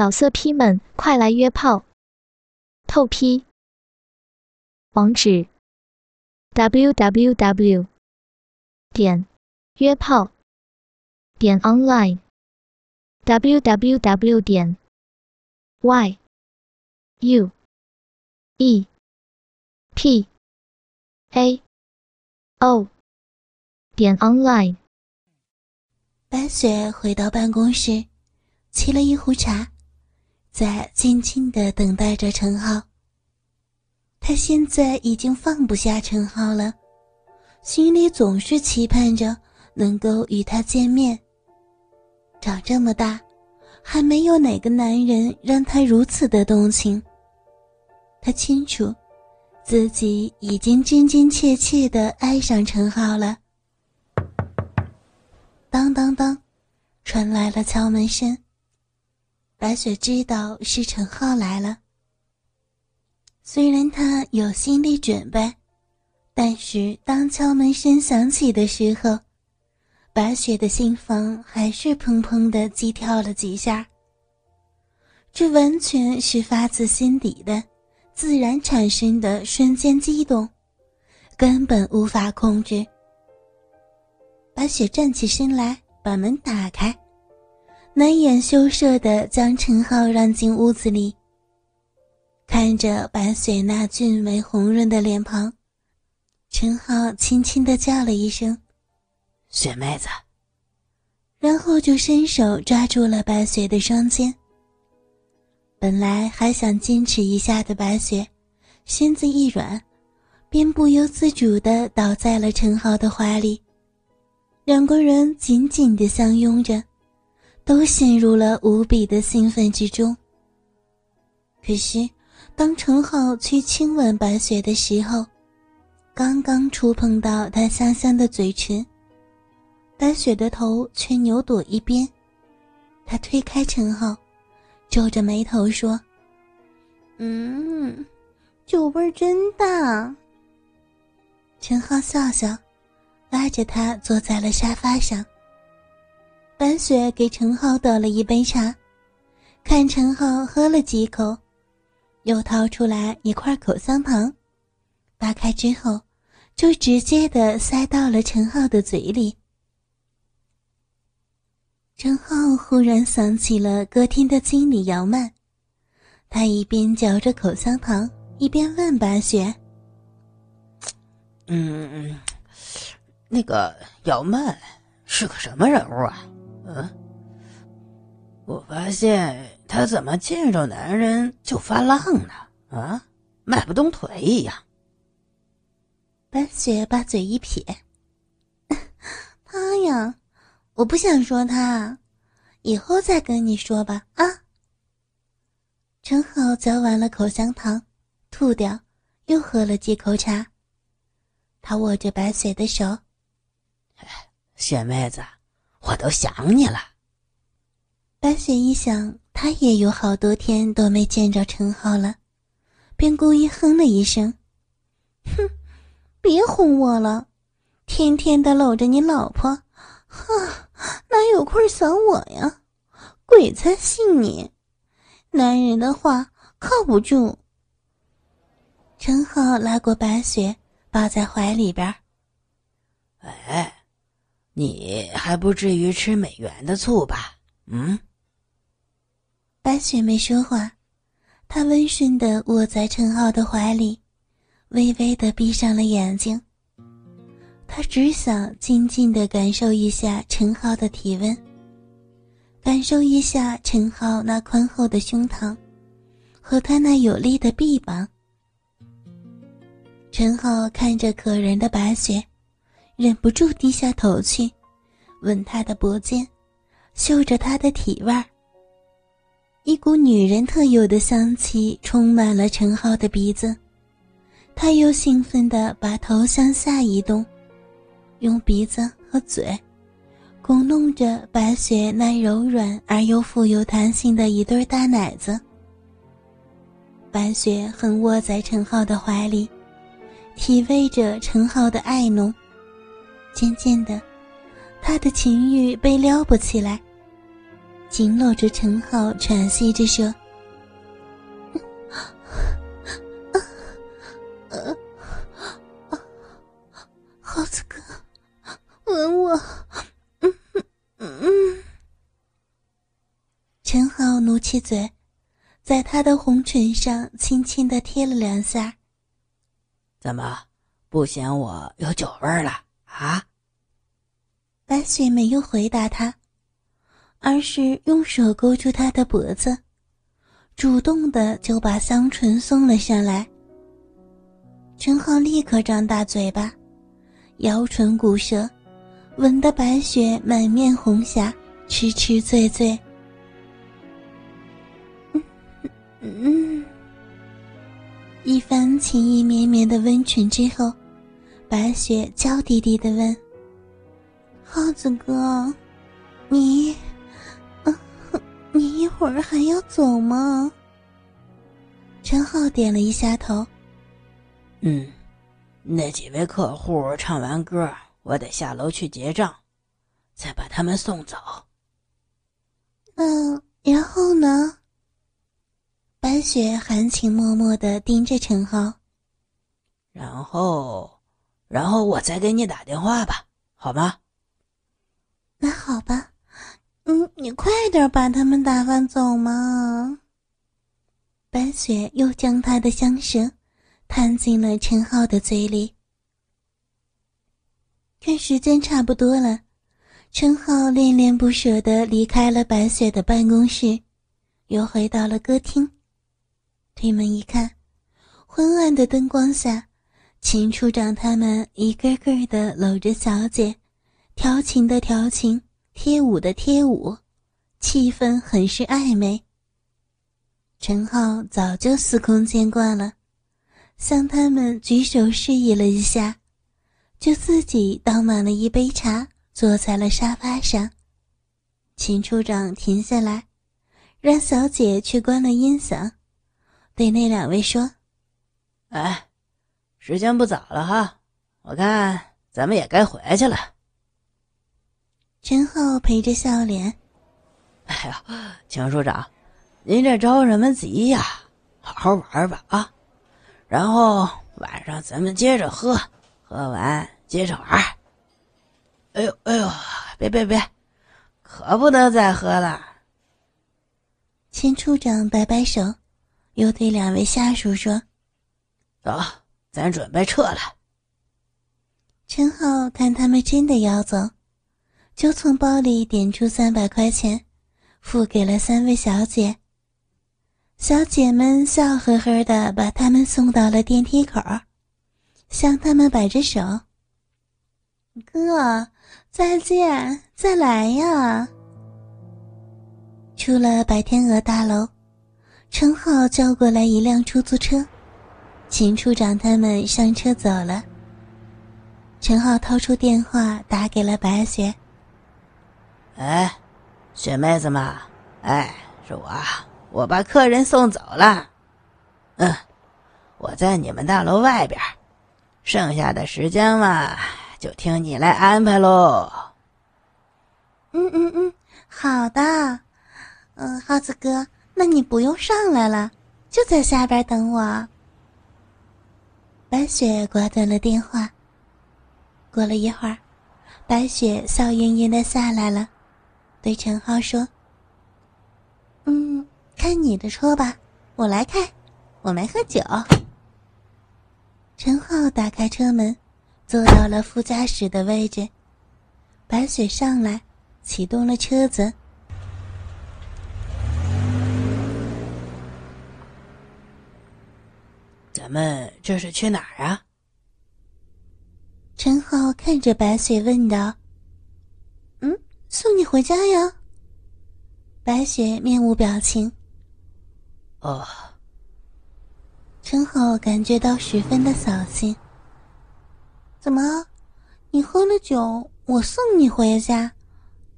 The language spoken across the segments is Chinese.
老色批们，快来约炮！透批。网址：w w w 点约炮点 online w w w 点 y u e p a o 点 online。白雪回到办公室，沏了一壶茶。在静静的等待着陈浩。他现在已经放不下陈浩了，心里总是期盼着能够与他见面。长这么大，还没有哪个男人让他如此的动情。他清楚，自己已经真真切切的爱上陈浩了。当当当，传来了敲门声。白雪知道是陈浩来了。虽然他有心理准备，但是当敲门声响起的时候，白雪的心房还是砰砰的激跳了几下。这完全是发自心底的、自然产生的瞬间激动，根本无法控制。白雪站起身来，把门打开。难掩羞涩的将陈浩让进屋子里，看着白雪那俊美红润的脸庞，陈浩轻轻的叫了一声：“雪妹子。”然后就伸手抓住了白雪的双肩。本来还想矜持一下的白雪，身子一软，便不由自主的倒在了陈浩的怀里，两个人紧紧的相拥着。都陷入了无比的兴奋之中。可是，当陈浩去亲吻白雪的时候，刚刚触碰到她香香的嘴唇，白雪的头却扭躲一边。他推开陈浩，皱着眉头说：“嗯，酒味真大。”陈浩笑笑，拉着他坐在了沙发上。白雪给陈浩倒了一杯茶，看陈浩喝了几口，又掏出来一块口香糖，扒开之后，就直接的塞到了陈浩的嘴里。陈浩忽然想起了歌厅的经理姚曼，他一边嚼着口香糖，一边问白雪：“嗯，那个姚曼是个什么人物啊？”嗯，我发现他怎么见着男人就发浪呢？啊，迈不动腿一样。白雪把嘴一撇：“他呀，我不想说他，以后再跟你说吧。”啊。陈好嚼完了口香糖，吐掉，又喝了几口茶。他握着白雪的手：“哎雪妹子。”我都想你了。白雪一想，她也有好多天都没见着陈浩了，便故意哼了一声：“哼，别哄我了，天天的搂着你老婆，哈，哪有空想我呀？鬼才信你，男人的话靠不住。”陈浩拉过白雪，抱在怀里边哎。你还不至于吃美元的醋吧？嗯。白雪没说话，她温顺的卧在陈浩的怀里，微微的闭上了眼睛。她只想静静的感受一下陈浩的体温，感受一下陈浩那宽厚的胸膛，和他那有力的臂膀。陈浩看着可人的白雪。忍不住低下头去，吻她的脖肩，嗅着她的体味儿。一股女人特有的香气充满了陈浩的鼻子，他又兴奋地把头向下移动，用鼻子和嘴拱弄着白雪那柔软而又富有弹性的一对大奶子。白雪横卧在陈浩的怀里，体味着陈浩的爱浓。渐渐的，他的情欲被撩拨起来，紧搂着陈浩，喘息着说：“耗子哥，吻我。”。陈浩努起嘴，在他的红唇上轻轻的贴了两下。怎么，不嫌我有酒味了啊？白雪没有回答他。而是用手勾住他的脖子，主动的就把香唇送了上来。陈浩立刻张大嘴巴，摇唇鼓舌，吻得白雪满面红霞，痴痴醉醉。嗯，一番情意绵绵的温存之后，白雪娇滴滴的问：“耗子哥，你？”你一会儿还要走吗？陈浩点了一下头。嗯，那几位客户唱完歌，我得下楼去结账，再把他们送走。嗯，然后呢？白雪含情脉脉的盯着陈浩。然后，然后我再给你打电话吧，好吗？那好吧。嗯，你快点把他们打发走嘛！白雪又将她的香舌探进了陈浩的嘴里。看时间差不多了，陈浩恋恋不舍的离开了白雪的办公室，又回到了歌厅。推门一看，昏暗的灯光下，秦处长他们一个个的搂着小姐，调情的调情。贴舞的贴舞，气氛很是暧昧。陈浩早就司空见惯了，向他们举手示意了一下，就自己倒满了一杯茶，坐在了沙发上。秦处长停下来，让小姐去关了音响，对那两位说：“哎，时间不早了哈，我看咱们也该回去了。”陈浩陪着笑脸：“哎呀，秦处长，您这着什么急呀？好好玩吧啊！然后晚上咱们接着喝，喝完接着玩。哎呦哎呦，别别别，可不能再喝了。”秦处长摆摆手，又对两位下属说：“走，咱准备撤了。”陈浩看他们真的要走。就从包里点出三百块钱，付给了三位小姐。小姐们笑呵呵的把他们送到了电梯口，向他们摆着手：“哥，再见，再来呀！”出了白天鹅大楼，陈浩叫过来一辆出租车，秦处长他们上车走了。陈浩掏出电话打给了白雪。哎，雪妹子嘛，哎，是我，我把客人送走了。嗯，我在你们大楼外边，剩下的时间嘛，就听你来安排喽。嗯嗯嗯，好的。嗯，耗子哥，那你不用上来了，就在下边等我。白雪挂断了电话。过了一会儿，白雪笑盈盈的下来了。对陈浩说：“嗯，开你的车吧，我来开，我没喝酒。”陈浩打开车门，坐到了副驾驶的位置。白雪上来，启动了车子。咱们这是去哪儿啊？陈浩看着白雪问道。嗯送你回家呀。白雪面无表情。哦。陈浩感觉到十分的扫兴。怎么，你喝了酒，我送你回家，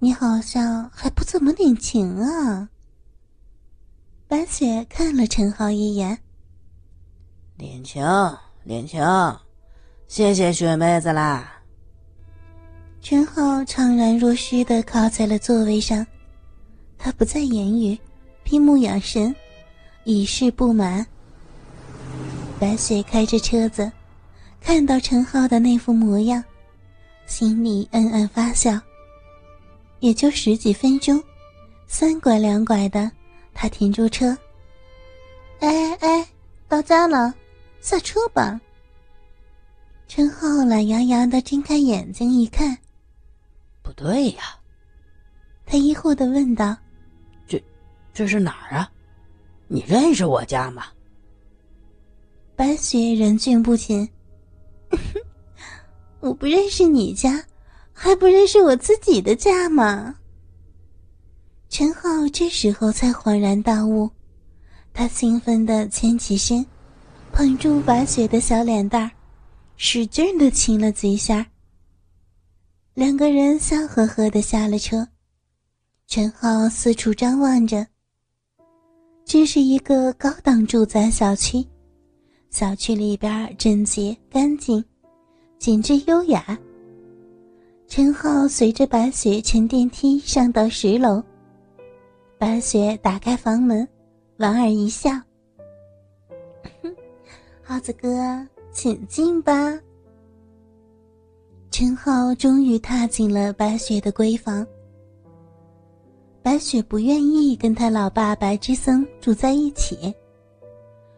你好像还不怎么领情啊？白雪看了陈浩一眼。领情，领情，谢谢雪妹子啦。陈浩怅然若失的靠在了座位上，他不再言语，闭目养神，以示不满。白雪开着车子，看到陈浩的那副模样，心里暗暗发笑。也就十几分钟，三拐两拐的，他停住车。哎哎，到家了，下车吧。陈浩懒洋洋的睁开眼睛一看，不对呀，他疑惑的问道：“这，这是哪儿啊？你认识我家吗？”白雪忍俊不禁：“ 我不认识你家，还不认识我自己的家吗？”陈浩这时候才恍然大悟，他兴奋的牵起身，捧住白雪的小脸蛋儿，使劲的亲了几下。两个人笑呵呵的下了车，陈浩四处张望着。这是一个高档住宅小区。小区里边整洁干净，简直优雅。陈浩随着白雪乘电梯上到十楼。白雪打开房门，莞尔一笑：“耗子哥，请进吧。”陈浩终于踏进了白雪的闺房。白雪不愿意跟他老爸白之森住在一起。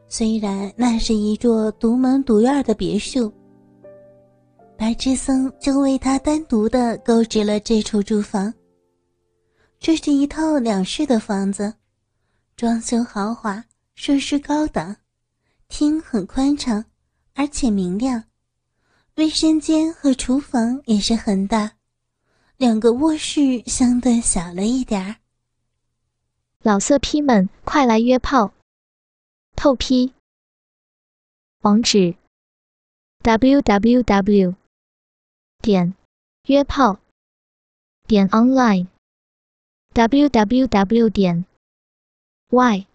虽然那是一座独门独院的别墅，白之森就为他单独的购置了这处住房。这是一套两室的房子，装修豪华，设施高档，厅很宽敞，而且明亮，卫生间和厨房也是很大，两个卧室相对小了一点儿。老色批们，快来约炮！透批，网址：w w w. 点约炮点 online w w w. 点 y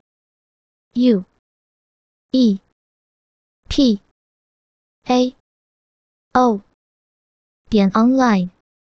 u e p a o 点 online。